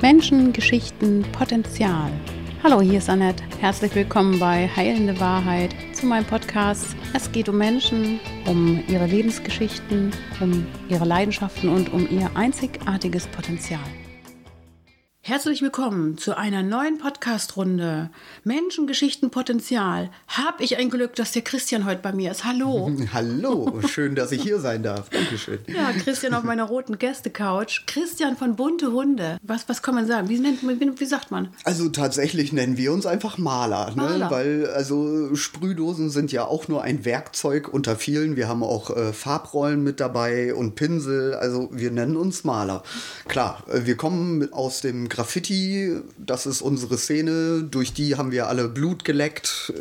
Menschen, Geschichten, Potenzial. Hallo, hier ist Annette. Herzlich willkommen bei Heilende Wahrheit zu meinem Podcast. Es geht um Menschen, um ihre Lebensgeschichten, um ihre Leidenschaften und um ihr einzigartiges Potenzial. Herzlich willkommen zu einer neuen Podcast-Runde. Menschen, Geschichten, Potenzial. Hab ich ein Glück, dass der Christian heute bei mir ist. Hallo. Hallo, schön, dass ich hier sein darf. Dankeschön. Ja, Christian auf meiner roten Gästecouch. Christian von Bunte Hunde. Was, was kann man sagen? Wie, nennt, wie, wie sagt man? Also tatsächlich nennen wir uns einfach Maler, ne? Maler. weil also Sprühdosen sind ja auch nur ein Werkzeug unter vielen. Wir haben auch äh, Farbrollen mit dabei und Pinsel. Also wir nennen uns Maler. Klar, äh, wir kommen aus dem Graffiti, das ist unsere Szene, durch die haben wir alle Blut geleckt,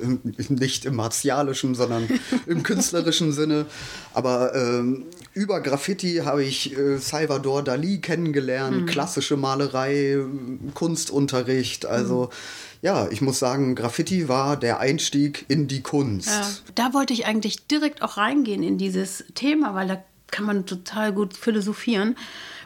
nicht im martialischen, sondern im künstlerischen Sinne. Aber ähm, über Graffiti habe ich äh, Salvador Dali kennengelernt, klassische Malerei, Kunstunterricht, also ja, ich muss sagen, Graffiti war der Einstieg in die Kunst. Ja. Da wollte ich eigentlich direkt auch reingehen in dieses Thema, weil da kann man total gut philosophieren.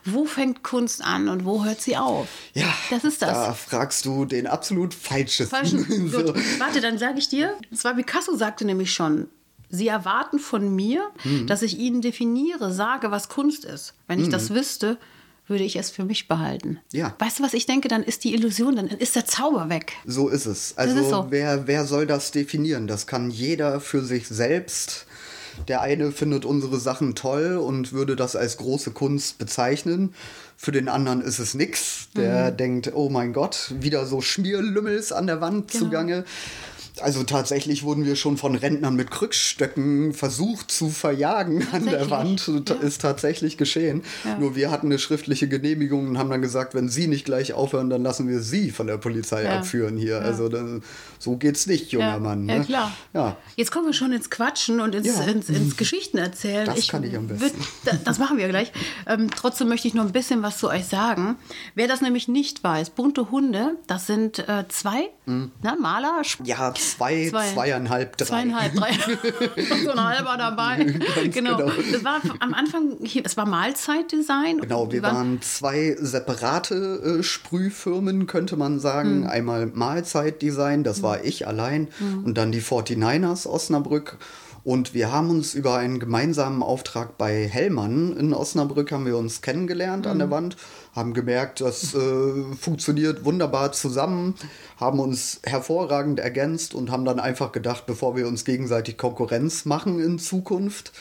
Wo fängt Kunst an und wo hört sie auf? Ja, Das ist das. Da fragst du den absolut falschesten. Falschen. So. Warte, dann sage ich dir. Zwar Picasso sagte nämlich schon, Sie erwarten von mir, Hm. dass ich Ihnen definiere, sage, was Kunst ist. Wenn ich das wüsste, würde ich es für mich behalten. Ja. Weißt du, was ich denke? Dann ist die Illusion, dann ist der Zauber weg. So ist es. Also ist so. Wer, wer soll das definieren? Das kann jeder für sich selbst. Der eine findet unsere Sachen toll und würde das als große Kunst bezeichnen. Für den anderen ist es nix. Der denkt, oh mein Gott, wieder so Schmierlümmels an der Wand Genau. zugange. Also tatsächlich wurden wir schon von Rentnern mit Krückstöcken versucht zu verjagen an der? Wand. Ja. Ist tatsächlich geschehen. Ja. Nur wir hatten eine schriftliche Genehmigung und haben dann gesagt, wenn Sie nicht gleich aufhören, dann lassen wir Sie von der Polizei Ja. abführen hier. Also dann, so geht's nicht, junger ja, Mann. Ja, ne? klar. Ja. Jetzt kommen wir schon ins Quatschen und ins, Ja. ins, ins Geschichten erzählen. Das kann ich am besten. würd- da- das machen wir gleich. Ähm, trotzdem möchte ich noch ein bisschen was zu euch sagen. Wer das nämlich nicht weiß, bunte Hunde, das sind äh, zwei na, Maler, Sp- Mhm. Ja, zwei, Zwei. zweieinhalb, drei. Zweieinhalb, drei. so ein halber dabei. genau. genau. Das war am Anfang, es war Mahlzeitdesign. Genau, wir waren zwei separate äh, Sprühfirmen, könnte man Hm. sagen. Einmal Mahlzeitdesign, das war ich allein, Hm. und dann die 49ers Osnabrück. Und wir haben uns über einen gemeinsamen Auftrag bei Hellmann in Osnabrück haben wir uns kennengelernt an der Hm. Wand, haben gemerkt, das äh, funktioniert wunderbar zusammen, haben uns hervorragend ergänzt und haben dann einfach gedacht, bevor wir uns gegenseitig Konkurrenz machen in Zukunft,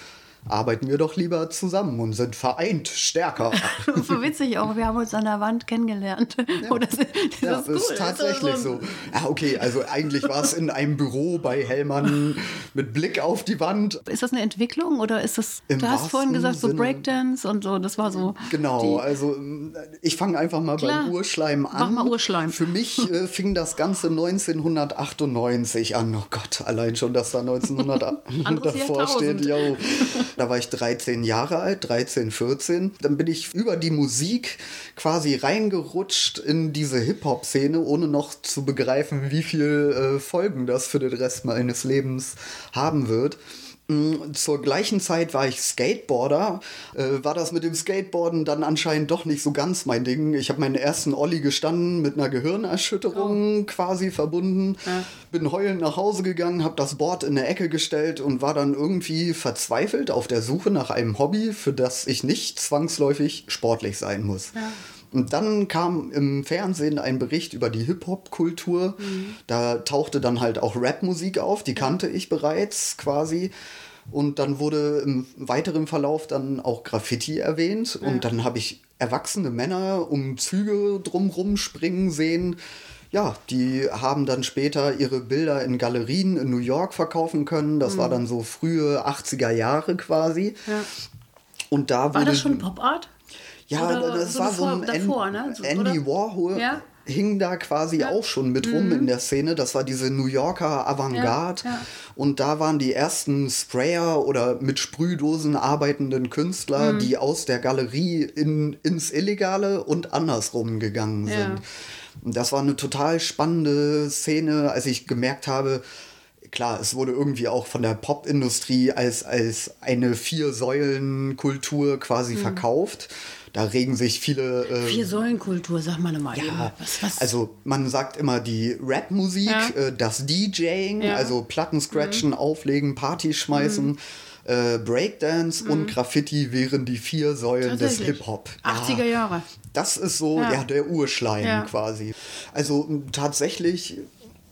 arbeiten wir doch lieber zusammen und sind vereint stärker. so witzig auch, wir haben uns an der Wand kennengelernt. Oh, das, das Ja, ist, ist cool. tatsächlich Das so. Ja, okay, also eigentlich war es in einem Büro bei Hellmann mit Blick auf die Wand. Ist das eine Entwicklung oder ist das, Im du hast vorhin gesagt, so Sinne. Breakdance und so, das war so. Genau, die- also ähm, ich fange einfach mal Klar. beim Urschleim an. Mach mal Urschleim. Für mich äh, fing das Ganze 1998 an. Oh Gott, allein schon, dass da 1900 Anderes davor steht. Jo. Da war ich 13 Jahre alt, 13, 14. Dann bin ich über die Musik quasi reingerutscht in diese Hip-Hop-Szene, ohne noch zu begreifen, wie viel äh, Folgen das für den Rest meines Lebens haben wird. Mm, Zur gleichen Zeit war ich Skateboarder. Äh, war das mit dem Skateboarden dann anscheinend doch nicht so ganz mein Ding. Ich habe meinen ersten Olli gestanden mit einer Gehirnerschütterung quasi verbunden. Bin heulend nach Hause gegangen, habe das Board in eine Ecke gestellt und war dann irgendwie verzweifelt auf der Suche nach einem Hobby, für das ich nicht zwangsläufig sportlich sein muss. Und dann kam im Fernsehen ein Bericht über die Hip-Hop-Kultur. Da tauchte dann halt auch Rap-Musik auf, die kannte ich bereits quasi. Und dann wurde im weiteren Verlauf dann auch Graffiti erwähnt. Und dann habe ich erwachsene Männer um Züge drumrum springen sehen. Ja, die haben dann später ihre Bilder in Galerien in New York verkaufen können. Das war dann so frühe 80er Jahre quasi. Ja. Und da War das schon Pop-Art? Ja, Oder das so war so ein davor, An- ne? So, Andy oder? Warhol Ja. hing da quasi auch schon mit rum in der Szene. Das war diese New Yorker Avantgarde. Ja, ja. Und da waren die ersten Sprayer oder mit Sprühdosen arbeitenden Künstler, die aus der Galerie in, ins Illegale und andersrum gegangen Ja. sind. Und das war eine total spannende Szene, als ich gemerkt habe, klar, es wurde irgendwie auch von der Popindustrie als, als eine Vier-Säulen-Kultur quasi mhm. verkauft. Da regen sich viele. Äh, Vier-Säulen-Kultur, sag mal mal. Ja, was, was? also man sagt immer die Rap-Musik, ja. äh, das DJing, ja. also Platten scratchen, mhm. auflegen, Party schmeißen. Mhm. Äh, Breakdance mhm. und Graffiti wären die vier Säulen des Hip-Hop. 80er Jahre. Das ist so ja. der Urschleim quasi. Also tatsächlich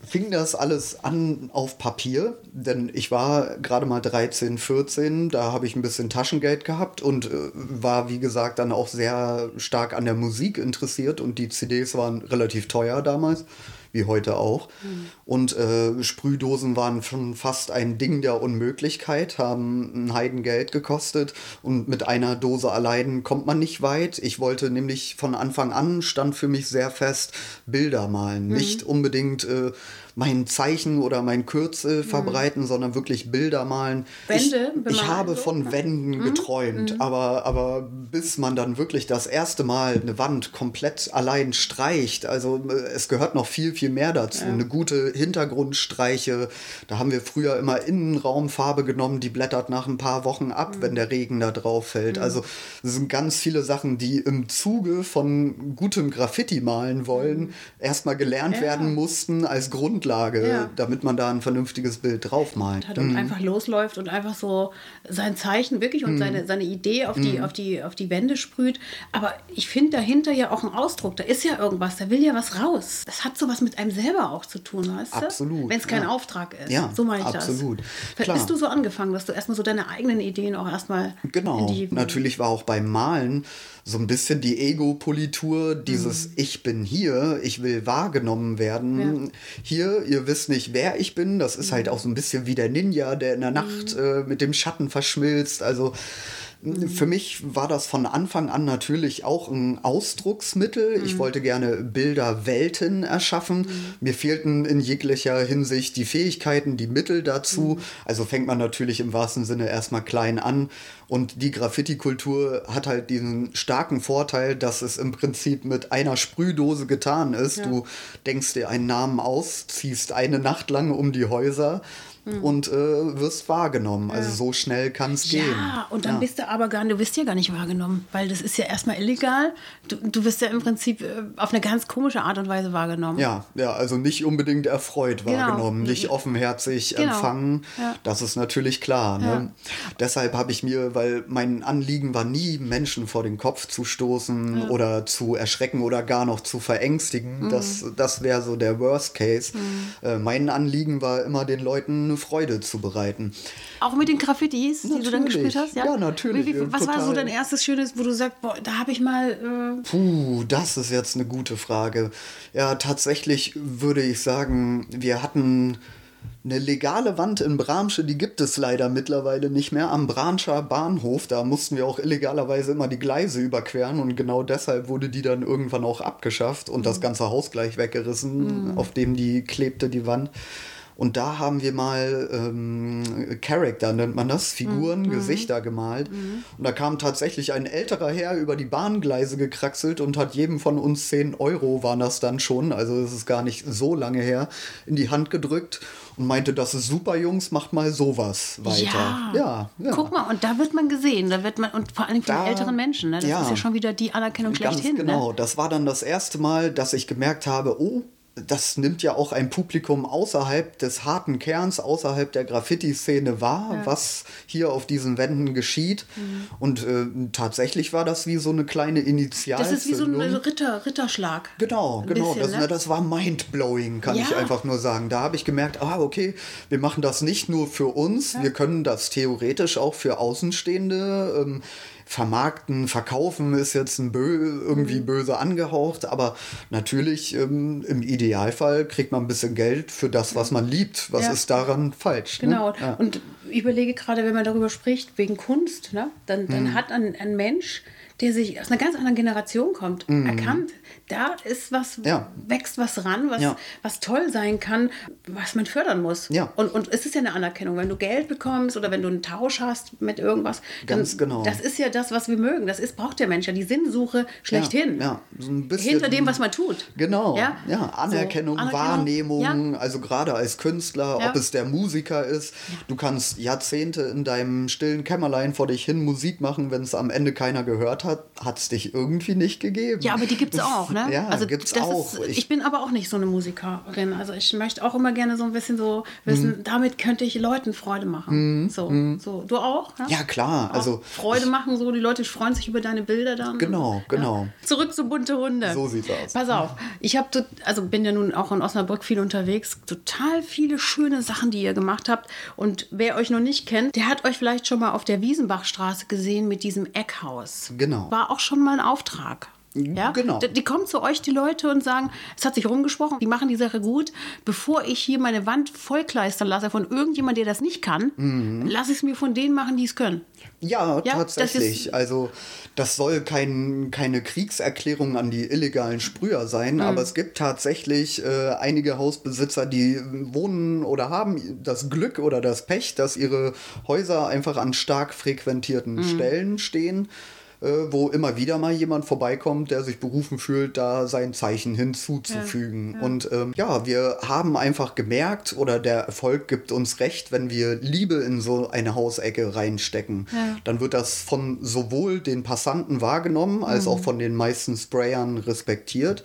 fing das alles an auf Papier, denn ich war gerade mal 13, 14, da habe ich ein bisschen Taschengeld gehabt und äh, war, wie gesagt, dann auch sehr stark an der Musik interessiert und die CDs waren relativ teuer damals wie heute auch. Mhm. Und äh, Sprühdosen waren schon fast ein Ding der Unmöglichkeit, haben ein Heidengeld gekostet und mit einer Dose allein kommt man nicht weit. Ich wollte nämlich von Anfang an, stand für mich sehr fest, Bilder malen. Mhm. Nicht unbedingt äh, mein Zeichen oder mein Kürzel mhm. verbreiten, sondern wirklich Bilder malen. Wände? Ich, ich habe von Wänden mhm. geträumt, mhm. Aber, aber bis man dann wirklich das erste Mal eine Wand komplett allein streicht, also äh, es gehört noch viel, viel mehr dazu. Ja. Eine gute Hintergrundstreiche, da haben wir früher immer Innenraumfarbe genommen, die blättert nach ein paar Wochen ab, mhm. wenn der Regen da drauf fällt. Mhm. Also es sind ganz viele Sachen, die im Zuge von gutem Graffiti malen wollen, erstmal gelernt ja. werden mussten als Grundlage Grundlage, ja. damit man da ein vernünftiges Bild draufmalt. Und, und mhm. einfach losläuft und einfach so sein Zeichen wirklich und mhm. seine, seine Idee auf die, mhm. auf, die, auf die Wände sprüht. Aber ich finde dahinter ja auch ein Ausdruck. Da ist ja irgendwas, da will ja was raus. Das hat sowas mit einem selber auch zu tun, weißt du? Absolut. Wenn es kein ja. Auftrag ist. Ja, so meine ich absolut. das. Klar. Bist du so angefangen, dass du erstmal so deine eigenen Ideen auch erstmal. Genau. Natürlich war auch beim Malen so ein bisschen die Ego-Politur, dieses mhm. Ich bin hier, ich will wahrgenommen werden. Ja. Hier, ihr wisst nicht, wer ich bin. Das ist halt mhm. halt auch so ein bisschen wie der Ninja, der in der Nacht mhm. äh, mit dem Schatten verschmilzt. Also für mich war das von Anfang an natürlich auch ein Ausdrucksmittel. Mhm. Ich wollte gerne Bilderwelten erschaffen. Mhm. Mir fehlten in jeglicher Hinsicht die Fähigkeiten, die Mittel dazu. Mhm. Also fängt man natürlich im wahrsten Sinne erstmal klein an. Und die Graffiti-Kultur hat halt diesen starken Vorteil, dass es im Prinzip mit einer Sprühdose getan ist. Ja. Du denkst dir einen Namen aus, ziehst eine Nacht lang um die Häuser mhm. und äh, wirst wahrgenommen. Also ja. Also so schnell kann es gehen. Ja, und dann ja. bist du aber gar du wirst ja gar nicht wahrgenommen, weil das ist ja erstmal illegal. Du, du wirst ja im Prinzip äh, auf eine ganz komische Art und Weise wahrgenommen. Ja, ja, also nicht unbedingt erfreut genau. wahrgenommen, nicht offenherzig genau. empfangen. Ja. Das ist natürlich klar. Ne? Deshalb habe ich mir, weil mein Anliegen war nie, Menschen vor den Kopf zu stoßen oder zu erschrecken oder gar noch zu verängstigen. Mhm. Das, das wäre so der Worst Case. Mhm. Äh, mein Anliegen war immer den Leuten Freude zu bereiten. Auch mit den Graffitis, natürlich. die du dann gespielt hast? Ja, ja natürlich. Wie, wie, was total. war so dein erstes Schönes, wo du sagst, boah, da habe ich mal... Äh Puh, das ist jetzt eine gute Frage. Ja, tatsächlich würde ich sagen, wir hatten eine legale Wand in Bramsche, die gibt es leider mittlerweile nicht mehr. Am Bramscher Bahnhof, da mussten wir auch illegalerweise immer die Gleise überqueren und genau deshalb wurde die dann irgendwann auch abgeschafft und mhm. das ganze Haus gleich weggerissen, mhm. auf dem die klebte, die Wand. Und da haben wir mal ähm, Charakter, nennt man das, Figuren, mhm. Gesichter gemalt. Mhm. Und da kam tatsächlich ein älterer Herr über die Bahngleise gekraxelt und hat jedem von uns 10 Euro, waren das dann schon, also es ist gar nicht so lange her, in die Hand gedrückt und meinte, das ist super, Jungs, macht mal sowas weiter. Ja. ja, ja. Guck mal, und da wird man gesehen, da wird man, und vor allem von da, älteren Menschen, ne? das ja, ist ja schon wieder die Anerkennung schlechthin. Ganz genau, ne? das war dann das erste Mal, dass ich gemerkt habe, oh, das nimmt ja auch ein Publikum außerhalb des harten Kerns, außerhalb der Graffiti-Szene wahr, ja. was hier auf diesen Wänden geschieht. Mhm. Und äh, tatsächlich war das wie so eine kleine Initialzündung. Das ist wie so ein Ritter, Ritterschlag. Genau, genau. Bisschen, das, ne? das war mindblowing, kann ja. ich einfach nur sagen. Da habe ich gemerkt, ah, okay, wir machen das nicht nur für uns, ja. wir können das theoretisch auch für Außenstehende. Ähm, vermarkten, verkaufen ist jetzt ein bö irgendwie mhm. böse angehaucht, aber natürlich ähm, im Idealfall kriegt man ein bisschen Geld für das, was man liebt. Was ja. ist daran falsch? Ne? Genau. Ne? Ja. Und ich überlege gerade, wenn man darüber spricht, wegen Kunst, ne? dann, dann hm. hat ein, ein Mensch der sich aus einer ganz anderen Generation kommt, erkannt, da ist was. Ja. wächst was ran, was, Ja. was toll sein kann, was man fördern muss. Ja. Und, und es ist ja eine Anerkennung, wenn du Geld bekommst oder wenn du einen Tausch hast mit irgendwas. Ganz genau. Das ist ja das, was wir mögen. Das ist, braucht der Mensch ja, die Sinnsuche schlechthin. Ja, so ein bisschen- Hinter dem, was man tut. Genau, Ja, Anerkennung, So, Anerkennung, Wahrnehmung, also gerade als Künstler, ob es der Musiker ist, du kannst Jahrzehnte in deinem stillen Kämmerlein vor dich hin Musik machen, wenn es am Ende keiner gehört hat, hat es dich irgendwie nicht gegeben. Ja, aber die gibt es auch, ne? Ja, gibt's das auch. Ist, ich, bin aber auch nicht so eine Musikerin. Also ich möchte auch immer gerne so ein bisschen so wissen, Mhm. damit könnte ich Leuten Freude machen. So, so. Du auch? Ne? Ja, klar, Auch also Freude ich- machen, so die Leute freuen sich über deine Bilder dann. Genau, genau. Ja. Zurück zu bunte Hunde. So sieht's aus. Pass auf, ich habe also bin ja nun auch in Osnabrück viel unterwegs. Total viele schöne Sachen, die ihr gemacht habt. Und wer euch noch nicht kennt, der hat euch vielleicht schon mal auf der Wiesenbachstraße gesehen mit diesem Eckhaus. Genau. War auch schon mal ein Auftrag. Ja? Genau. Die, die kommen zu euch, die Leute, und sagen, es hat sich rumgesprochen, die machen die Sache gut. Bevor ich hier meine Wand vollkleistern lasse von irgendjemand, der das nicht kann, Mhm. lasse ich es mir von denen machen, die es können. Ja, Ja, das tatsächlich. ist- also das soll kein, keine Kriegserklärung an die illegalen Sprüher sein, Mhm. aber es gibt tatsächlich äh, einige Hausbesitzer, die wohnen oder haben das Glück oder das Pech, dass ihre Häuser einfach an stark frequentierten Mhm. Stellen stehen. Äh, Wo immer wieder mal jemand vorbeikommt, der sich berufen fühlt, da sein Zeichen hinzuzufügen. Und ähm, ja, wir haben einfach gemerkt, oder der Erfolg gibt uns recht, wenn wir Liebe in so eine Hausecke reinstecken. Ja. Dann wird das von sowohl den Passanten wahrgenommen, als Mhm. auch von den meisten Sprayern respektiert,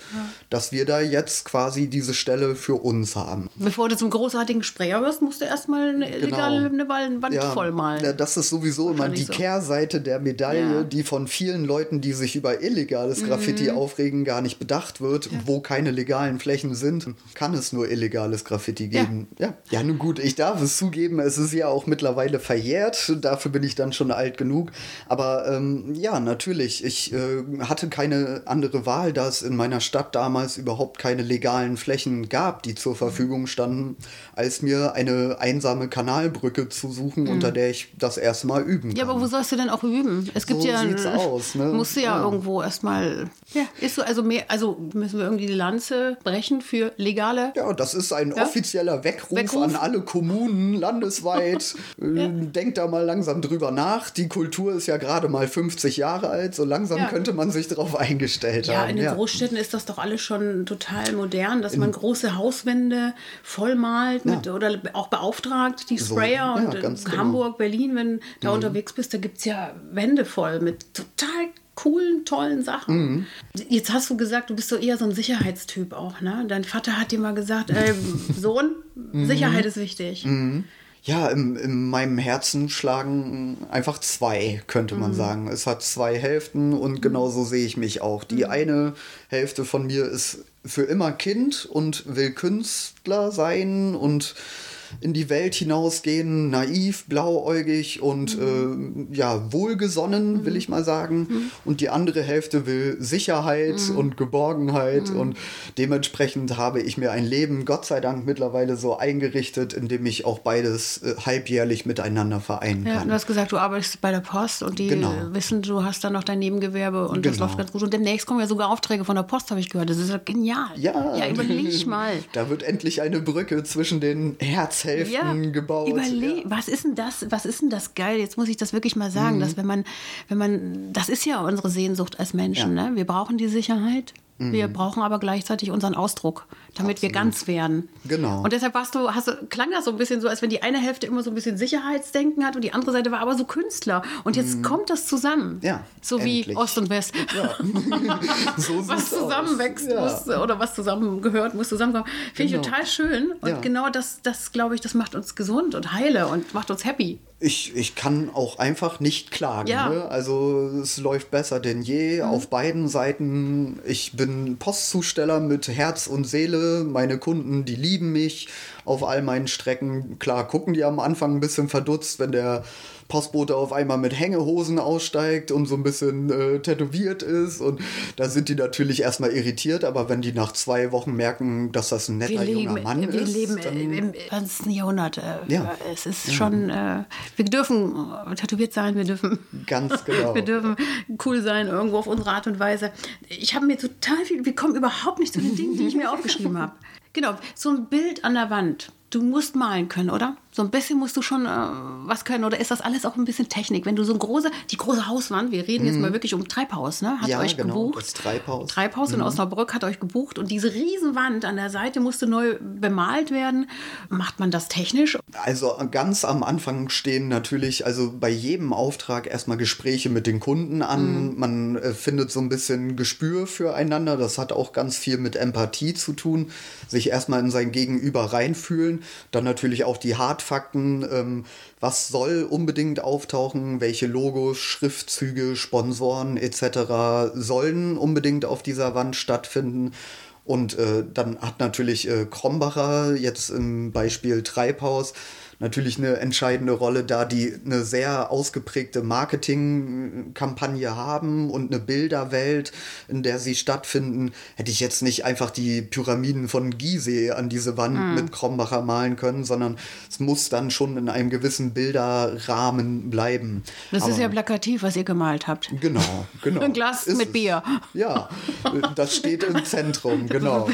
dass wir da jetzt quasi diese Stelle für uns haben. Bevor du zum großartigen Sprayer wirst, musst du erstmal eine illegale eine Wand vollmalen. Genau. ja, das ist sowieso immer die so. Kehrseite der Medaille, Ja. Die von vielen Leuten, die sich über illegales Graffiti aufregen, gar nicht bedacht wird. Wo keine legalen Flächen sind, kann es nur illegales Graffiti Ja. geben. Ja. ja, nun gut, ich darf es zugeben, es ist ja auch mittlerweile verjährt. Dafür bin ich dann schon alt genug. Aber ähm, ja, natürlich, ich äh, hatte keine andere Wahl, da es in meiner Stadt damals überhaupt keine legalen Flächen gab, die zur Verfügung standen, als mir eine einsame Kanalbrücke zu suchen, unter der ich das erste Mal üben kann. Ja, aber wo sollst du denn auch üben? Es gibt So ja sieht's aus, ne? Musst du ja, Ja. irgendwo erstmal. Ja, ist so also mehr, also müssen wir irgendwie die Lanze brechen für legale. Ja, das ist ein Ja? offizieller Weckruf, Weckruf? an alle Kommunen landesweit. Äh, Denkt da mal langsam drüber nach. Die Kultur ist ja gerade mal 50 Jahre alt. So langsam Ja. könnte man sich darauf eingestellt Ja, haben. in den Großstädten ist das doch alles schon total modern, dass man große Hauswände vollmalt mit, oder auch beauftragt, die So, Sprayer. ja, und in genau. Hamburg, Berlin, wenn du da Mhm. unterwegs bist, da gibt es ja Wände voll mit total coolen, tollen Sachen. Mhm. Jetzt hast du gesagt, du bist so eher so ein Sicherheitstyp auch, ne? Dein Vater hat dir mal gesagt, äh, Sohn, Mhm. Sicherheit ist wichtig. Ja, im, in meinem Herzen schlagen einfach zwei, könnte Mhm. man sagen. Es hat zwei Hälften und genauso sehe ich mich auch. Mhm. Die eine Hälfte von mir ist für immer Kind und will Künstler sein und in die Welt hinausgehen, naiv, blauäugig und Mhm. äh, ja, wohlgesonnen, will ich mal sagen. Und die andere Hälfte will Sicherheit Mhm. und Geborgenheit und dementsprechend habe ich mir ein Leben, Gott sei Dank, mittlerweile so eingerichtet, in dem ich auch beides äh, halbjährlich miteinander vereinen Ja, kann. du hast gesagt, du arbeitest bei der Post und die Genau. wissen, du hast dann noch dein Nebengewerbe und das Genau. läuft ganz gut. Und demnächst kommen ja sogar Aufträge von der Post, habe ich gehört. Das ist ja genial. Ja. Ja, überleg mal. Da wird endlich eine Brücke zwischen den Herzhälften gebaut. Überleg, Ja. was ist denn das? Was ist denn das geil? Jetzt muss ich das wirklich mal sagen, dass wenn man, wenn man, das ist ja unsere Sehnsucht als Menschen. Ja. Ne? Wir brauchen die Sicherheit. Wir brauchen aber gleichzeitig unseren Ausdruck, damit wir ganz werden. Genau. Und deshalb warst du, hast klang das so ein bisschen so, als wenn die eine Hälfte immer so ein bisschen Sicherheitsdenken hat und die andere Seite war aber so Künstler. Und jetzt kommt das zusammen. Ja, So wie endlich. Ost und West. So was zusammenwächst Ja. muss oder was zusammengehört, muss zusammenkommen. Finde Genau. ich total schön. Und Ja. genau das, das glaube ich, das macht uns gesund und heile und macht uns happy. Ich, ich kann auch einfach nicht klagen. Ja. Ne? Also es läuft besser denn je auf beiden Seiten. Ich bin Postzusteller mit Herz und Seele. Meine Kunden, die lieben mich. auf all meinen Strecken. Klar, gucken die am Anfang ein bisschen verdutzt, wenn der Postbote auf einmal mit Hängehosen aussteigt und so ein bisschen äh, tätowiert ist. Und da sind die natürlich erstmal irritiert, aber wenn die nach zwei Wochen merken, dass das ein netter leben, junger Mann wir ist. Wir leben dann, im 20. Jahrhundert. Äh, Ja. Es ist schon, äh, wir dürfen tätowiert sein, wir dürfen, Ganz genau. wir dürfen cool sein, irgendwo auf unsere Art und Weise. Ich habe mir total viel, wir kommen überhaupt nicht zu den Dingen, die ich mir aufgeschrieben habe. Genau, so ein Bild an der Wand. Du musst malen können, oder? So ein bisschen musst du schon äh, was können. Oder ist das alles auch ein bisschen Technik? Wenn du so ein große, die große Hauswand, wir reden jetzt mal wirklich um Treibhaus, ne? Hat Mhm. Ja, euch genau, gebucht. das Treibhaus. Treibhaus Mhm. in Osnabrück hat euch gebucht und diese Riesenwand an der Seite musste neu bemalt werden. Macht man das technisch? Also ganz am Anfang stehen natürlich, also bei jedem Auftrag erstmal Gespräche mit den Kunden an. Man äh, findet so ein bisschen Gespür füreinander. Das hat auch ganz viel mit Empathie zu tun. Sich erstmal in sein Gegenüber reinfühlen. Dann natürlich auch die Hardfakten. Ähm, was soll unbedingt auftauchen? Welche Logos, Schriftzüge, Sponsoren etc. sollen unbedingt auf dieser Wand stattfinden? Und äh, dann hat natürlich äh, Krombacher jetzt im Beispiel Treibhaus natürlich eine entscheidende Rolle, da die eine sehr ausgeprägte Marketingkampagne haben und eine Bilderwelt, in der sie stattfinden. Hätte ich jetzt nicht einfach die Pyramiden von Gizeh an diese Wand Mhm. mit Krombacher malen können, sondern es muss dann schon in einem gewissen Bilderrahmen bleiben. Das ist Aber- ja plakativ, was ihr gemalt habt. Genau, genau. Ein Glas Ist mit es. Bier. Ja, das steht im Zentrum, genau.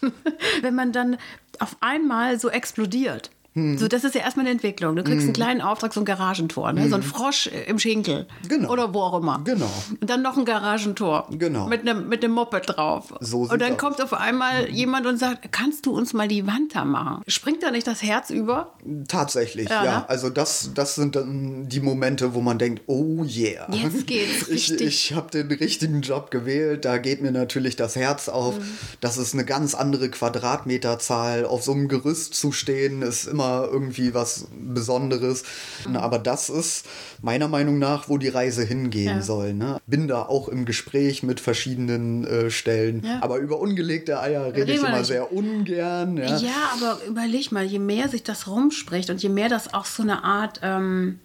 Wenn man dann auf einmal so explodiert. Hm. So, das ist ja erstmal eine Entwicklung. Du kriegst einen kleinen Auftrag, so ein Garagentor, ne? so ein Frosch äh, im Schinkel. Hm. Genau. Oder wo auch immer. Genau. Und dann noch ein Garagentor. Genau. Mit einem mit einem Moped drauf. So und dann aus. kommt auf einmal jemand und sagt, kannst du uns mal die Wand da machen? Springt da nicht das Herz über? Tatsächlich, Ja, ja. ne? Also das, das sind dann die Momente, wo man denkt, oh yeah. Jetzt geht's Ich, richtig. ich habe den richtigen Job gewählt, da geht mir natürlich das Herz auf. Mhm. Das ist eine ganz andere Quadratmeterzahl. Auf so einem Gerüst zu stehen, ist immer irgendwie was Besonderes. Mhm. Aber das ist meiner Meinung nach, wo die Reise hingehen Ja. soll. Ne? Bin da auch im Gespräch mit verschiedenen äh, Stellen. Ja. Aber über ungelegte Eier rede Reden ich immer nicht. sehr ungern. Ja. Ja. aber überleg mal, je mehr sich das rumspricht und je mehr das auch so eine Art, ähm,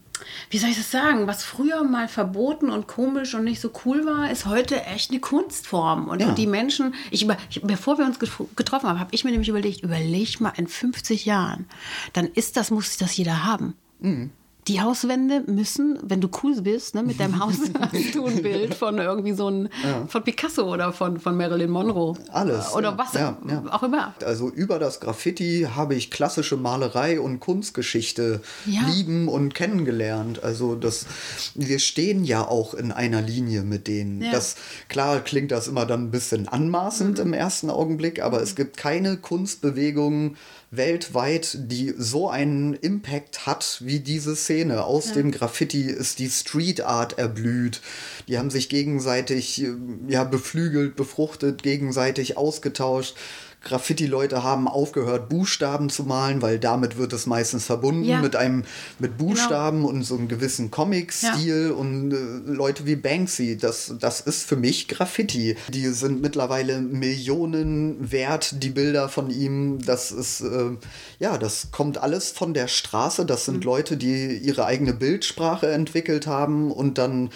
wie soll ich das sagen, was früher mal verboten und komisch und nicht so cool war, ist heute echt eine Kunstform. Und, Ja. die Menschen, ich, über, ich, bevor wir uns getro- getroffen haben, habe ich mir nämlich überlegt, überleg mal in 50 Jahren, dann ist das, muss das jeder haben. Mhm. Die Hauswände müssen, wenn du cool bist, ne, mit deinem Haus hast du ein Bild von irgendwie so ein, von Picasso oder von, von Marilyn Monroe. Alles, Oder ja, was ja, ja. auch immer. Also über das Graffiti habe ich klassische Malerei und Kunstgeschichte Ja. lieben und kennengelernt. Also das, wir stehen ja auch in einer Linie mit denen. Ja. Das klar klingt das immer dann ein bisschen anmaßend im ersten Augenblick, aber es gibt keine Kunstbewegung weltweit, die so einen Impact hat wie diese Szene. Aus dem Graffiti ist die Street Art erblüht. Die haben sich gegenseitig äh, ja beflügelt, befruchtet, gegenseitig ausgetauscht. Graffiti-Leute haben aufgehört, Buchstaben zu malen, weil damit wird es meistens verbunden Ja. mit einem mit Buchstaben und so einem gewissen Comic-Stil und äh, Leute wie Banksy, das, das ist für mich Graffiti. Die sind mittlerweile Millionen wert, die Bilder von ihm. Das ist, äh, ja, das kommt alles von der Straße. Das sind Leute, die ihre eigene Bildsprache entwickelt haben und dann,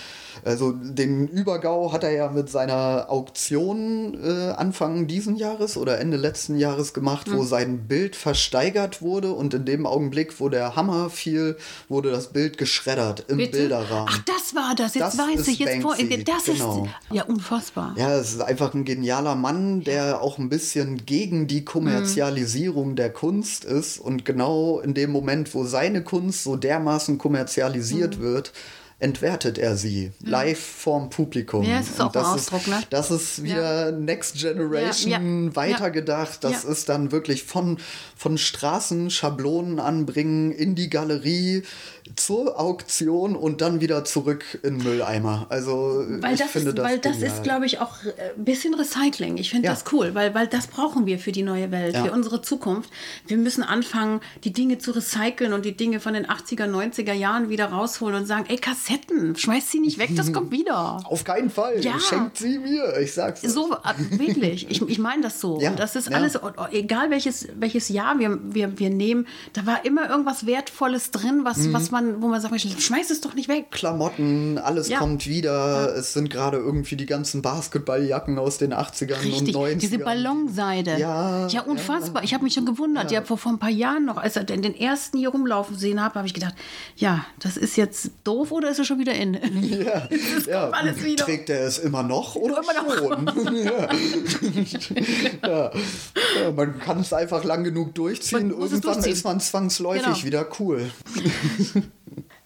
also den Übergau hat er ja mit seiner Auktion äh, Anfang diesen Jahres oder Ende letzten Jahres gemacht, wo sein Bild versteigert wurde und in dem Augenblick, wo der Hammer fiel, wurde das Bild geschreddert im Bitte? Bilderrahmen. Ach, das war das. Jetzt Das weiß ich jetzt vor. Das genau. ist ja unfassbar. Ja, es ist einfach ein genialer Mann, der auch ein bisschen gegen die Kommerzialisierung der Kunst ist. Und genau in dem Moment, wo seine Kunst so dermaßen kommerzialisiert Mhm. wird, entwertet er sie live vorm Publikum. Ja, es ist auch ein das Ausdruck, ne? Das ist wieder Next Generation Ja, ja, weitergedacht. Das Ja. ist dann wirklich von, von Straßen Schablonen anbringen in die Galerie zur Auktion und dann wieder zurück in den Mülleimer. Also Weil ich das, finde ist, das weil das genial. ist, glaube ich, auch äh, ein bisschen Recycling. Ich finde Ja. das cool, weil, weil das brauchen wir für die neue Welt, Ja. für unsere Zukunft. Wir müssen anfangen, die Dinge zu recyceln und die Dinge von den 80er, 90er Jahren wieder rausholen und sagen, ey, Kassetten. Schmeißt sie nicht weg, das kommt wieder. Auf keinen Fall. Ja. Schenkt sie mir. Ich sag's. So, äh, wirklich. Ich, ich meine das so. Ja, Und das ist alles, egal welches, welches Jahr wir, wir, wir nehmen, da war immer irgendwas Wertvolles drin, was, Mhm. was man, wo man sagt, schmeiß es doch nicht weg. Klamotten, alles Ja. kommt wieder. Es sind gerade irgendwie die ganzen Basketballjacken aus den 80ern Richtig, und 90ern. diese Ballonseide. Ja, ja unfassbar. Ich habe mich schon gewundert. Ja. vor, vor ein paar Jahren noch, als ich den den ersten hier rumlaufen sehen habe, habe ich gedacht, ja, das ist jetzt doof oder ist er schon wieder in? Ja, Das ja. alles wieder. Trägt er es immer noch oder Immer noch. schon? ja. ja. ja, man kann es einfach lang genug durchziehen. Man Irgendwann durchziehen. ist man zwangsläufig Genau. wieder cool.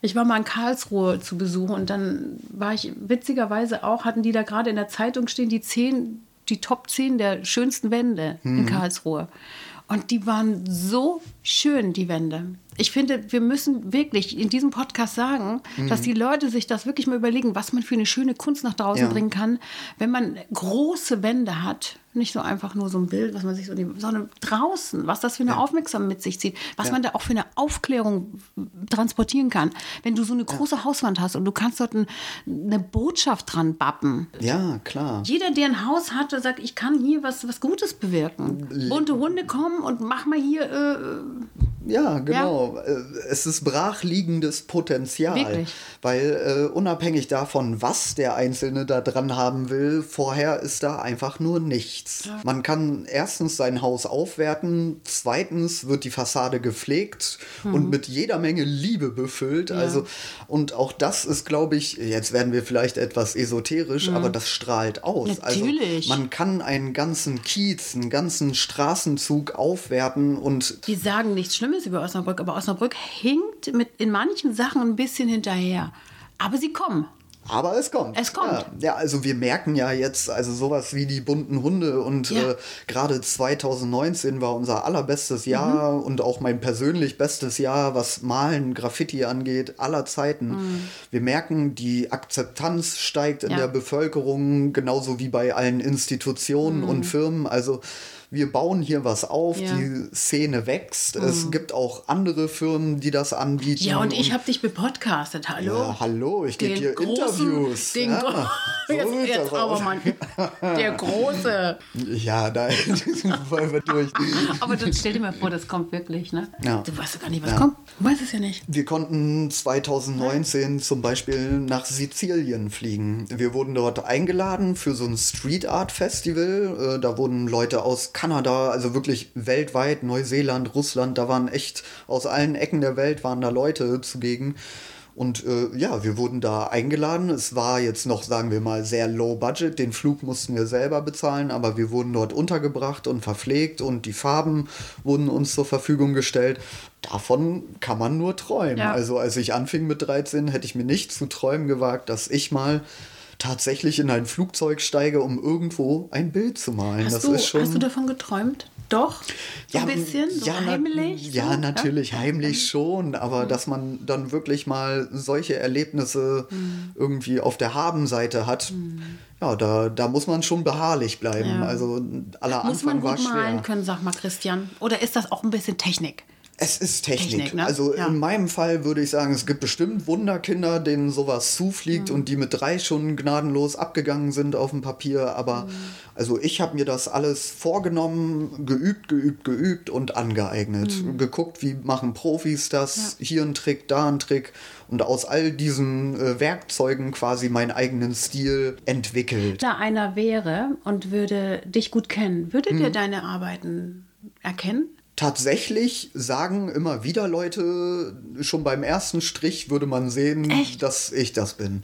Ich war mal in Karlsruhe zu Besuch und dann war ich witzigerweise auch, hatten die da gerade in der Zeitung stehen, die zehn, die Top 10 der schönsten Wände in Karlsruhe. Und die waren so schön, die Wände. Ich finde, wir müssen wirklich in diesem Podcast sagen, dass die Leute sich das wirklich mal überlegen, was man für eine schöne Kunst nach draußen Ja. bringen kann, wenn man große Wände hat. Nicht so einfach nur so ein Bild, was man sich so, neben- sondern draußen, was das für eine Aufmerksamkeit mit sich zieht, was man da auch für eine Aufklärung transportieren kann. Wenn du so eine große Hauswand hast und du kannst dort ein, eine Botschaft dran bappen. Ja, klar. Jeder, der ein Haus hat, der sagt, ich kann hier was, was Gutes bewirken. Bunte Hunde kommen und mach mal hier äh, Ja, genau. Äh, Es ist brachliegendes Potenzial. Wirklich. Weil äh, unabhängig davon, was der Einzelne da dran haben will, vorher ist da einfach nur nichts. Man kann erstens sein Haus aufwerten, zweitens wird die Fassade gepflegt Mhm. und mit jeder Menge Liebe befüllt. Also, und auch das ist, glaube ich, jetzt werden wir vielleicht etwas esoterisch, aber das strahlt aus. Mhm. Natürlich. Also man kann einen ganzen Kiez, einen ganzen Straßenzug aufwerten und die sagen nichts Schlimmes über Osnabrück, aber Osnabrück hinkt mit in manchen Sachen ein bisschen hinterher. Aber sie kommen. Aber es kommt. Es kommt. Ja, ja, also wir merken ja jetzt, also sowas wie die bunten Hunde und Ja. äh, gerade 2019 war unser allerbestes Jahr Mhm. und auch mein persönlich bestes Jahr, was Malen, Graffiti angeht, aller Zeiten. Wir merken, die Akzeptanz steigt in Mhm. Ja. der Bevölkerung, genauso wie bei allen Institutionen und Firmen. Also wir bauen hier was auf, Mhm. Ja. Mhm. die Szene wächst. Es gibt auch andere Firmen, die das anbieten. Ja, und ich habe dich bepodcastet, hallo? Ja, hallo, ich gebe dir großen- Interviews. Den ja, so jetzt, jetzt aber aus. mal. Der große. Ja, da wollen wir durch. Aber dann stell dir mal vor, das kommt wirklich, ne? Ja. Du weißt doch gar nicht, was Ja. kommt. Du weißt es ja nicht. Wir konnten 2019 zum Beispiel nach Sizilien fliegen. Wir wurden dort eingeladen für so ein Street Art Festival. Äh, Da wurden Leute aus Kanada, also wirklich weltweit, Neuseeland, Russland, da waren echt aus allen Ecken der Welt waren da Leute zugegen. Und äh, ja, wir wurden da eingeladen. Es war jetzt noch, sagen wir mal, sehr low budget. Den Flug mussten wir selber bezahlen, aber wir wurden dort untergebracht und verpflegt und die Farben wurden uns zur Verfügung gestellt. Davon kann man nur träumen. Ja. Also als ich anfing mit 13, hätte ich mir nicht zu träumen gewagt, dass ich mal tatsächlich in ein Flugzeug steige, um irgendwo ein Bild zu malen. Hast, das du, ist schon hast du davon geträumt? Doch? So ein bisschen? So ja, heimlich? Ja, so? natürlich, heimlich schon, aber dass man dann wirklich mal solche Erlebnisse Mhm. irgendwie auf der Habenseite hat, ja, da, da muss man schon beharrlich bleiben. Ja. Also aller Muss man Anfang war gut malen schwer. können, sag mal Christian. Oder ist das auch ein bisschen Technik? Es ist Technik. Technik, ne? Also Ja. in meinem Fall würde ich sagen, es gibt bestimmt Wunderkinder, denen sowas zufliegt Mhm. und die mit drei schon gnadenlos abgegangen sind auf dem Papier. Aber Mhm. also ich habe mir das alles vorgenommen, geübt, geübt, geübt und angeeignet. Mhm. Geguckt, wie machen Profis das, hier ein Trick, da ein Trick. Und aus all diesen äh, Werkzeugen quasi meinen eigenen Stil entwickelt. Da einer wäre und würde dich gut kennen, würde Mhm. der deine Arbeiten erkennen? Tatsächlich sagen immer wieder Leute, schon beim ersten Strich würde man sehen, Echt? dass ich das bin.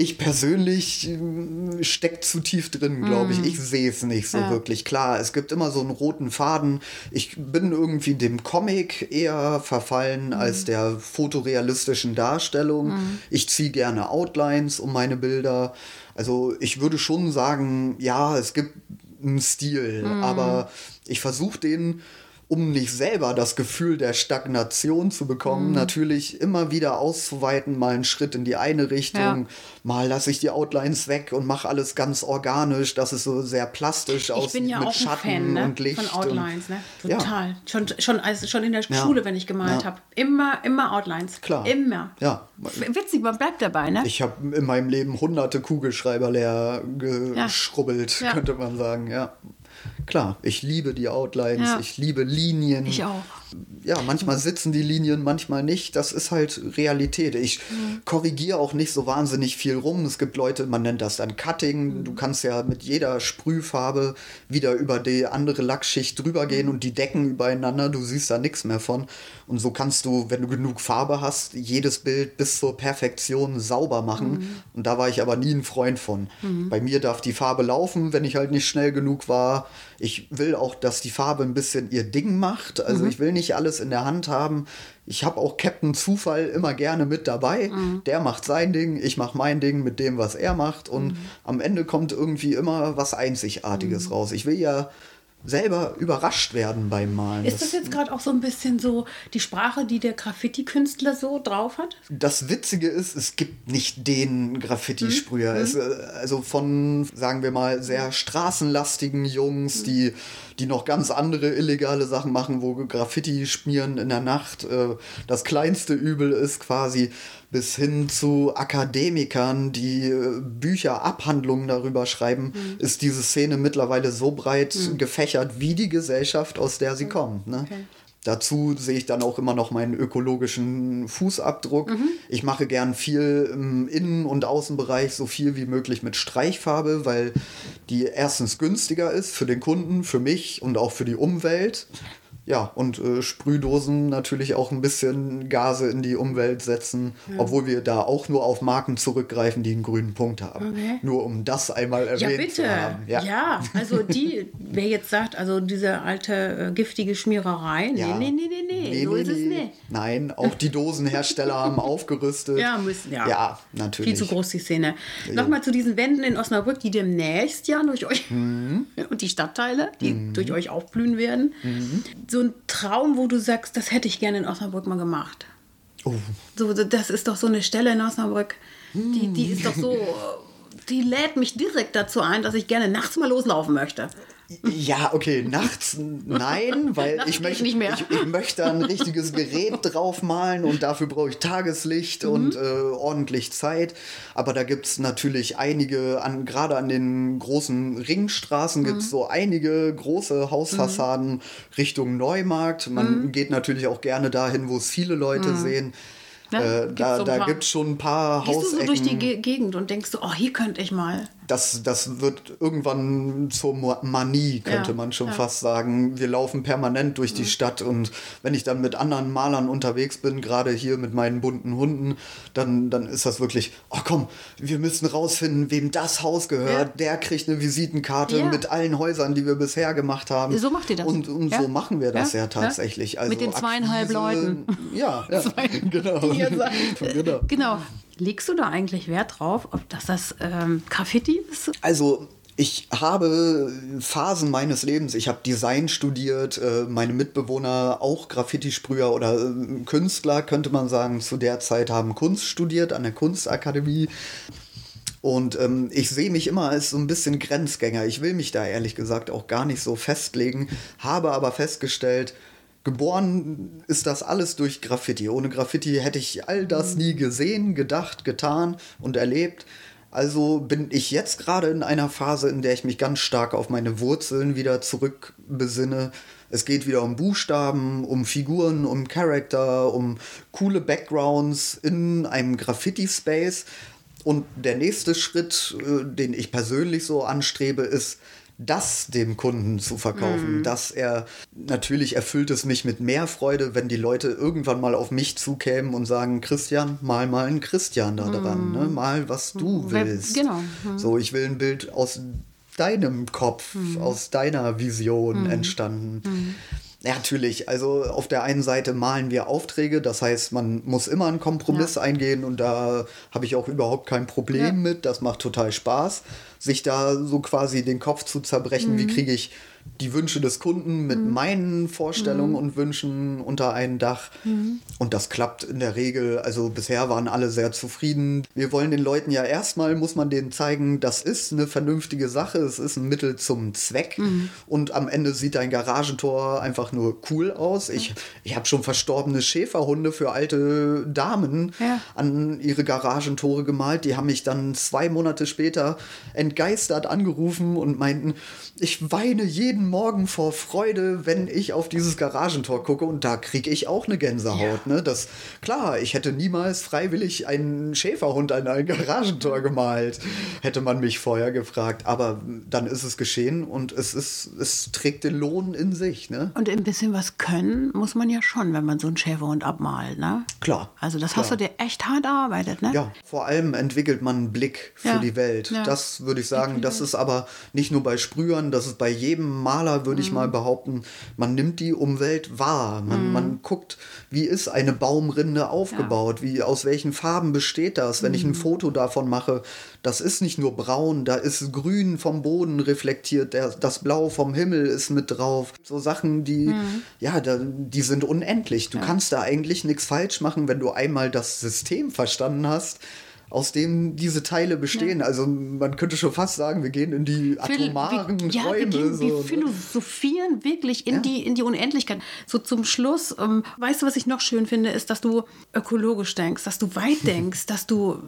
Ich persönlich äh, steck zu tief drin, glaube ich. Ich sehe es nicht so Ja. wirklich. Klar, es gibt immer so einen roten Faden. Ich bin irgendwie dem Comic eher verfallen als der fotorealistischen Darstellung. Ich ziehe gerne Outlines um meine Bilder. Also ich würde schon sagen, ja, es gibt einen Stil, aber ich versuche den um nicht selber das Gefühl der Stagnation zu bekommen, mhm. natürlich immer wieder auszuweiten, mal einen Schritt in die eine Richtung, ja. mal lasse ich die Outlines weg und mache alles ganz organisch, dass es so sehr plastisch aussieht ich bin ja mit auch Schatten Fan, ne? und Licht. Von Outlines, ne? Total. Ja. Schon, schon, also schon in der Schule, wenn ich gemalt habe. Immer, immer Outlines. Klar. Immer. Ja. Witzig, man bleibt dabei, ne? Ich habe in meinem Leben hunderte Kugelschreiber leer geschrubbelt, könnte man sagen, ja. Klar, ich liebe die Outlines, ja. ich liebe Linien. Ich auch ja, manchmal sitzen die Linien, manchmal nicht. Das ist halt Realität. Ich mhm. korrigiere auch nicht so wahnsinnig viel rum. Es gibt Leute, man nennt das dann Cutting. Mhm. Du kannst ja mit jeder Sprühfarbe wieder über die andere Lackschicht drüber gehen mhm. und die decken übereinander. Du siehst da nichts mehr von. Und so kannst du, wenn du genug Farbe hast, jedes Bild bis zur Perfektion sauber machen. Mhm. Und da war ich aber nie ein Freund von. Mhm. Bei mir darf die Farbe laufen, wenn ich halt nicht schnell genug war. Ich will auch, dass die Farbe ein bisschen ihr Ding macht. Also mhm. ich will nicht alles in der Hand haben. Ich habe auch Captain Zufall immer gerne mit dabei. Mhm. Der macht sein Ding, ich mache mein Ding mit dem, was er macht. Und mhm. am Ende kommt irgendwie immer was Einzigartiges mhm. raus. Ich will ja selber überrascht werden beim Malen. Ist das jetzt gerade auch so ein bisschen so die Sprache, die der Graffiti-Künstler so drauf hat? Das Witzige ist, es gibt nicht den Graffiti-Sprüher. Mhm. mhm. also von, sagen wir mal, sehr straßenlastigen Jungs, mhm. die, die noch ganz andere illegale Sachen machen, wo Graffiti schmieren in der Nacht äh, das kleinste Übel ist quasi bis hin zu Akademikern, die äh, Bücher, Abhandlungen darüber schreiben, mhm. ist diese Szene mittlerweile so breit mhm. Gefächert wie die Gesellschaft, aus der sie mhm. kommt. Ne? Okay. Dazu sehe ich dann auch immer noch meinen ökologischen Fußabdruck. Mhm. Ich mache gern viel im Innen- und Außenbereich, so viel wie möglich mit Streichfarbe, weil die erstens günstiger ist für den Kunden, für mich und auch für die Umwelt. Ja, und äh, Sprühdosen natürlich auch ein bisschen Gase in die Umwelt setzen, ja. obwohl wir da auch nur auf Marken zurückgreifen, die einen grünen Punkt haben. Okay. Nur um das einmal erwähnt ja, bitte. zu haben. Ja. ja, also die, wer jetzt sagt, also diese alte äh, giftige Schmiererei, nee, ja. nee, nee, nee, nee, nee so nee, ist es nicht. Nein, auch die Dosenhersteller haben aufgerüstet. Ja, müssen, ja. Ja, natürlich. Viel zu groß die Szene. Nochmal zu diesen Wänden in Osnabrück, die demnächst ja durch euch mhm. und die Stadtteile, die mhm. durch euch aufblühen werden. Mhm. So so ein Traum, wo du sagst, das hätte ich gerne in Osnabrück mal gemacht? Oh. So, das ist doch so eine Stelle in Osnabrück, die, die ist doch so, die lädt mich direkt dazu ein, dass ich gerne nachts mal loslaufen möchte. Ja, okay, nachts nein, weil nachts ich, möchte, ich, ich, möchte ein richtiges Gerät draufmalen und dafür brauche ich Tageslicht mhm. und äh, ordentlich Zeit. Aber da gibt es natürlich einige, an, gerade an den großen Ringstraßen mhm. gibt es so einige große Hausfassaden mhm. Richtung Neumarkt. Man mhm. geht natürlich auch gerne dahin, wo es viele Leute mhm. sehen. Ne? Äh, da so da gibt es schon ein paar Gehst Hausecken. du so durch die Ge Gegend und denkst so, oh, hier könnte ich mal das, das wird irgendwann zur Manie, könnte ja, man schon ja. fast sagen. Wir laufen permanent durch die mhm. Stadt und wenn ich dann mit anderen Malern unterwegs bin, gerade hier mit meinen bunten Hunden, dann, dann ist das wirklich, oh komm, wir müssen rausfinden, wem das Haus gehört. Ja. Der kriegt eine Visitenkarte mit allen Häusern, die wir bisher gemacht haben. So macht ihr das. Und, und so machen wir das ja, tatsächlich. Also mit den zweieinhalb Akquise, Leuten. Ja, genau. genau. genau. Legst du da eigentlich Wert drauf, ob das das ähm, Graffiti ist? Also ich habe Phasen meines Lebens, ich habe Design studiert, äh, meine Mitbewohner auch Graffiti-Sprüher oder äh, Künstler, könnte man sagen, zu der Zeit haben Kunst studiert an der Kunstakademie. Und ähm, ich sehe mich immer als so ein bisschen Grenzgänger. Ich will mich da ehrlich gesagt auch gar nicht so festlegen, habe aber festgestellt, Geboren ist das alles durch Graffiti. Ohne Graffiti hätte ich all das nie gesehen, gedacht, getan und erlebt. Also bin ich jetzt gerade in einer Phase, in der ich mich ganz stark auf meine Wurzeln wieder zurückbesinne. Es geht wieder um Buchstaben, um Figuren, um Charakter, um coole Backgrounds in einem Graffiti-Space. Und der nächste Schritt, äh, den ich persönlich so anstrebe, ist, das dem Kunden zu verkaufen. Mm. Dass er natürlich erfüllt es mich mit mehr Freude, wenn die Leute irgendwann mal auf mich zukämen und sagen, Christian, mal mal einen Christian da dran, mm. ne? mal was du willst. Genau. Mm. So, ich will ein Bild aus deinem Kopf, mm. aus deiner Vision mm. entstanden. Ja, natürlich. Also auf der einen Seite malen wir Aufträge, das heißt, man muss immer einen Kompromiss ja. eingehen und da habe ich auch überhaupt kein Problem ja. mit. Das macht total Spaß. Sich da so quasi den Kopf zu zerbrechen, mhm. wie kriege ich die Wünsche des Kunden mit mhm. meinen Vorstellungen mhm. und Wünschen unter ein Dach. Mhm. Und das klappt in der Regel. Also bisher waren alle sehr zufrieden. Wir wollen den Leuten ja erstmal, muss man denen zeigen, das ist eine vernünftige Sache. Es ist ein Mittel zum Zweck. Mhm. Und am Ende sieht dein Garagentor einfach nur cool aus. Ich, ich habe schon verstorbene Schäferhunde für alte Damen ja. an ihre Garagentore gemalt. Die haben mich dann zwei Monate später entgeistert angerufen und meinten, ich weine jeden Morgen vor Freude, wenn ich auf dieses Garagentor gucke und da kriege ich auch eine Gänsehaut. Ja. Ne? Das, klar, ich hätte niemals freiwillig einen Schäferhund an ein Garagentor gemalt, hätte man mich vorher gefragt. Aber dann ist es geschehen und es, ist, es trägt den Lohn in sich. Ne? Und ein bisschen was können muss man ja schon, wenn man so einen Schäferhund abmalt. Ne? Klar. Also das klar. hast du dir echt hart erarbeitet. Ne? Ja, vor allem entwickelt man einen Blick für ja. die Welt. Ja. Das würde ich sagen, das ist aber nicht nur bei Sprühern, das ist bei jedem Maler, würde mhm. ich mal behaupten, man nimmt die Umwelt wahr. Man, mhm. man guckt, wie ist eine Baumrinde aufgebaut, ja. wie, aus welchen Farben besteht das. Wenn mhm. ich ein mhm. Foto davon mache, das ist nicht nur braun, da ist grün vom Boden reflektiert, der, das Blau vom Himmel ist mit drauf. So Sachen, die, mhm. ja, da, die sind unendlich. Du ja. kannst da eigentlich nichts falsch machen, wenn du einmal das System verstanden hast aus dem diese Teile bestehen. Ja. Also man könnte schon fast sagen, wir gehen in die atomaren wir, ja, Räume. Wir, gehen, so, wir ne? philosophieren wirklich in, ja. die, in die Unendlichkeit. So zum Schluss, ähm, weißt du, was ich noch schön finde, ist, dass du ökologisch denkst, dass du weit denkst, dass du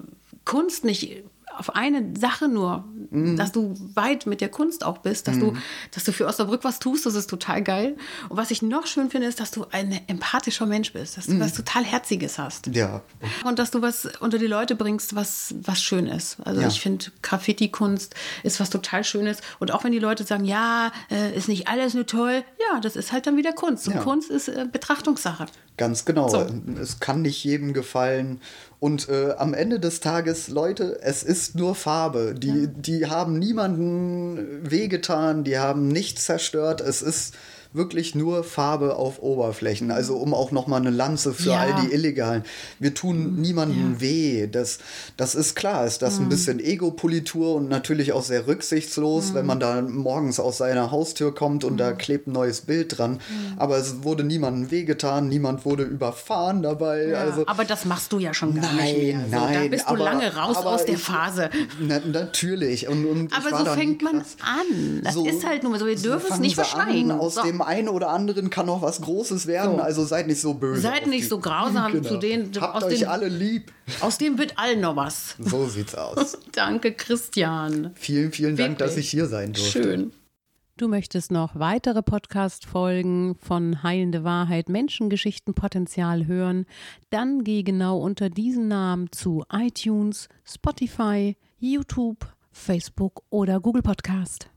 Kunst nicht auf eine Sache nur, mhm. dass du weit mit der Kunst auch bist, dass mhm. du, dass du für Osnabrück was tust, das ist total geil. Und was ich noch schön finde, ist, dass du ein empathischer Mensch bist, dass du mhm. was total Herziges hast. Ja. Und dass du was unter die Leute bringst, was, was schön ist. Also ja. ich finde, Graffiti-Kunst ist was total Schönes. Und auch wenn die Leute sagen, ja, äh, ist nicht alles nur toll, ja, das ist halt dann wieder Kunst. Und ja. Kunst ist äh, Betrachtungssache. Ganz genau. So. Es kann nicht jedem gefallen. Und äh, am Ende des Tages, Leute, es ist nur Farbe. Die, ja. die haben niemanden wehgetan, die haben nichts zerstört. Es ist wirklich nur Farbe auf Oberflächen. Also um auch nochmal eine Lanze für ja. all die Illegalen. Wir tun mhm. niemandem ja. weh. Das, das ist klar, ist das mhm. ein bisschen Ego-Politur und natürlich auch sehr rücksichtslos, mhm. wenn man da morgens aus seiner Haustür kommt und da mhm. klebt ein neues Bild dran. Mhm. Aber es wurde niemandem wehgetan, niemand wurde überfahren dabei. Ja, also, aber das machst du ja schon gar nein, nicht mehr. So, nein, da bist du aber, lange raus aus der Phase. Na, natürlich. Und, und aber so fängt man an. Das so, ist halt nur so, wir dürfen so es nicht verschweigen. Aus so. dem dem einen oder anderen kann noch was Großes werden. So. Also seid nicht so böse. Seid nicht so grausam genau. zu denen. Habt euch den, alle lieb. Aus dem wird allen noch was. So sieht's aus. Danke, Christian. Vielen, vielen Wirklich. Dank, dass ich hier sein durfte. Schön. Du möchtest noch weitere Podcast-Folgen von Heilende Wahrheit, Menschengeschichten, Potenzial hören? Dann geh genau unter diesen Namen zu iTunes, Spotify, YouTube, Facebook oder Google Podcast.